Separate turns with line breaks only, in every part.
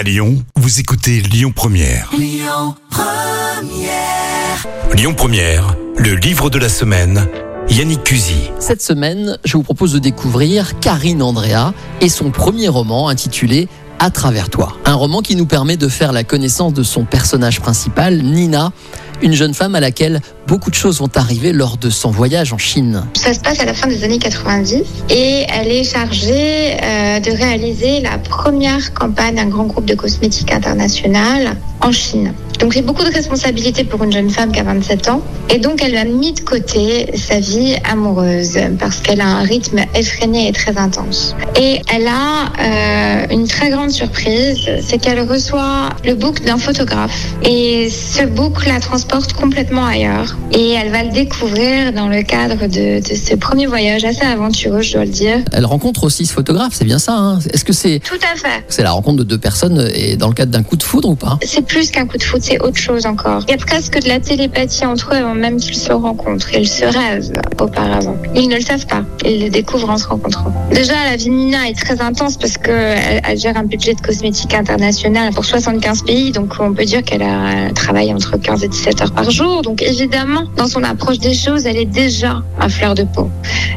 À Lyon, vous écoutez Lyon Première. Lyon Première, le livre de la semaine. Yannick Cusy.
Cette semaine, je vous propose de découvrir Karine Andrea et son premier roman intitulé À travers toi. Un roman qui nous permet de faire la connaissance de son personnage principal, Nina, une jeune femme à laquelle beaucoup de choses vont arriver lors de son voyage en Chine.
Ça se passe à la fin des années 90 et elle est chargée euh, de réaliser la première campagne d'un grand groupe de cosmétiques international en Chine. Donc c'est beaucoup de responsabilités pour une jeune femme qui a 27 ans. Et donc elle a mis de côté sa vie amoureuse parce qu'elle a un rythme effréné et très intense. Et elle a euh, une très grande surprise, c'est qu'elle reçoit le book d'un photographe. Et ce book la transporte complètement ailleurs. Et elle va le découvrir dans le cadre de, de ce premier voyage assez aventureux, je dois le dire.
Elle rencontre aussi ce photographe, c'est bien ça hein Est-ce que c'est
Tout à fait.
c'est la rencontre de deux personnes et dans le cadre d'un coup de foudre ou pas?
C'est plus qu'un coup de foot, c'est autre chose encore. Il y a presque de la télépathie entre eux avant même qu'ils se rencontrent. Ils se rêvent auparavant. Ils ne le savent pas. Ils le découvrent en se rencontrant. Déjà, la vie de Nina est très intense parce qu'elle elle gère un budget de cosmétique international pour 75 pays. Donc, on peut dire qu'elle travaille entre 15 et 17 heures par jour. Donc, évidemment, dans son approche des choses, elle est déjà à fleur de peau.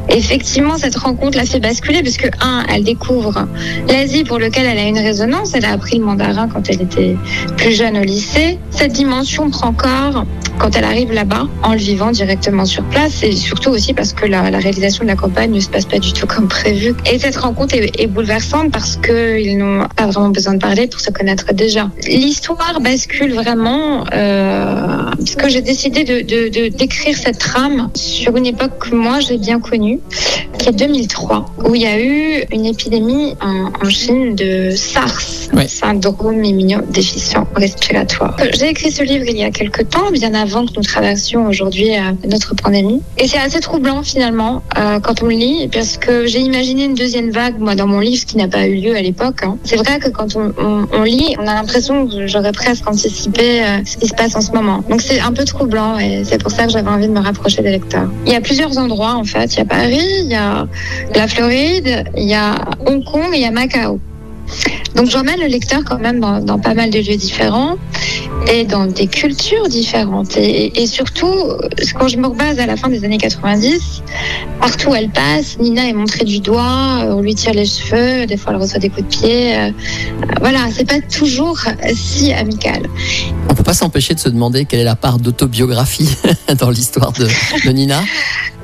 Effectivement, cette rencontre l'a fait basculer parce que, un, elle découvre l'Asie pour lequel elle a une résonance. Elle a appris le mandarin quand elle était plus jeune au lycée. Cette dimension prend corps quand elle arrive là-bas en le vivant directement sur place et surtout aussi parce que la, la réalisation de la campagne ne se passe pas du tout comme prévu. Et cette rencontre est, est bouleversante parce qu'ils n'ont pas vraiment besoin de parler pour se connaître déjà. L'histoire bascule vraiment euh, parce que j'ai décidé de, d'écrire cette trame sur une époque que moi j'ai bien connue, qui est 2003, où il y a eu une épidémie en, en Chine de SARS,
Ouais.
syndrome immunodéficient respiratoire. Euh, J'ai écrit ce livre il y a quelque temps, bien avant que nous traversions aujourd'hui euh, notre pandémie. Et c'est assez troublant finalement euh, quand on le lit, parce que j'ai imaginé une deuxième vague, moi, dans mon livre, ce qui n'a pas eu lieu à l'époque. hein. C'est vrai que quand on, lit, on a l'impression que j'aurais presque anticipé euh, ce qui se passe en ce moment. Donc c'est un peu troublant et c'est pour ça que j'avais envie de me rapprocher des lecteurs. Il y a plusieurs endroits en fait. Il y a Paris, il y a la Floride, il y a Hong Kong et il y a Macao. Donc j'emmène le lecteur quand même dans pas mal de lieux différents et dans des cultures différentes. Et, et surtout, quand je me rebase à la fin des années 90, partout où elle passe, Nina est montrée du doigt, on lui tire les cheveux, des fois elle reçoit des coups de pied. euh, Voilà, c'est pas toujours si amical.
On peut pas s'empêcher de se demander quelle est la part d'autobiographie dans l'histoire de, de Nina?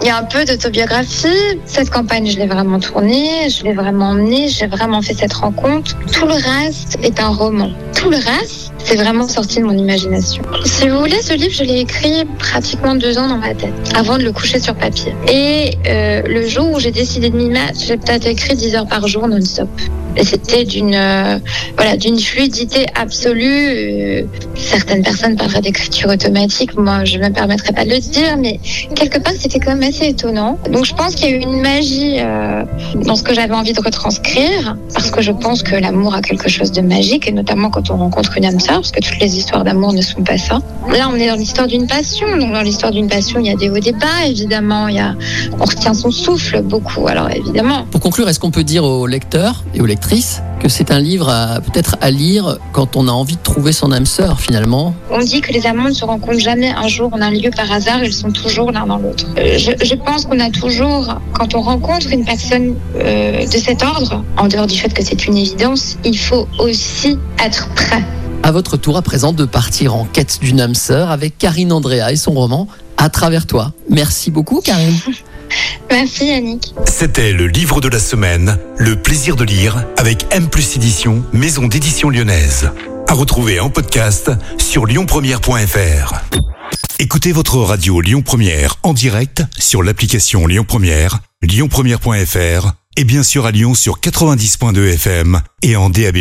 Il y a un peu d'autobiographie. Cette campagne, je l'ai vraiment tournée, je l'ai vraiment emmenée, j'ai vraiment fait cette rencontre. Tout le reste est un roman. Tout le reste, c'est vraiment sorti de mon imagination. Si vous voulez, ce livre, je l'ai écrit pratiquement deux ans dans ma tête, avant de le coucher sur papier. Et euh, le jour où j'ai décidé de m'y mettre, j'ai peut-être écrit 10 heures par jour non-stop. C'était d'une euh, voilà d'une fluidité absolue. Euh, certaines personnes parleraient d'écriture automatique. Moi, je me permettrai pas de le dire, mais quelque part, c'était quand même assez étonnant. Donc, je pense qu'il y a eu une magie euh, dans ce que j'avais envie de retranscrire, parce que je pense que l'amour a quelque chose de magique, et notamment quand on rencontre une âme sœur, parce que toutes les histoires d'amour ne sont pas ça. Là, on est dans l'histoire d'une passion. Donc, dans l'histoire d'une passion, il y a des hauts des bas, évidemment. Il y a, on retient son souffle beaucoup. Alors, évidemment,
Pour conclure, est-ce qu'on peut dire aux lecteurs et aux que c'est un livre à- peut-être à lire quand on a envie de trouver son âme sœur finalement
On dit que les amants ne se rencontrent jamais un jour en un lieu par hasard, ils sont toujours l'un dans l'autre. Euh, Je, je pense qu'on a toujours, quand on rencontre une personne euh, de cet ordre, en dehors du fait que c'est une évidence, il faut aussi être prêt.
À votre tour à présent de partir en quête d'une âme sœur avec Karine Andrea et son roman À travers toi. Merci beaucoup Karine.
Merci Yannick.
C'était le livre de la semaine, Le plaisir de lire, avec M plus édition, maison d'édition lyonnaise. À retrouver en podcast sur lyonpremière.fr. Écoutez votre radio Lyon Première en direct sur l'application Lyon Première, lyonpremière.fr et bien sûr à Lyon sur 90.2 FM et en DAB+.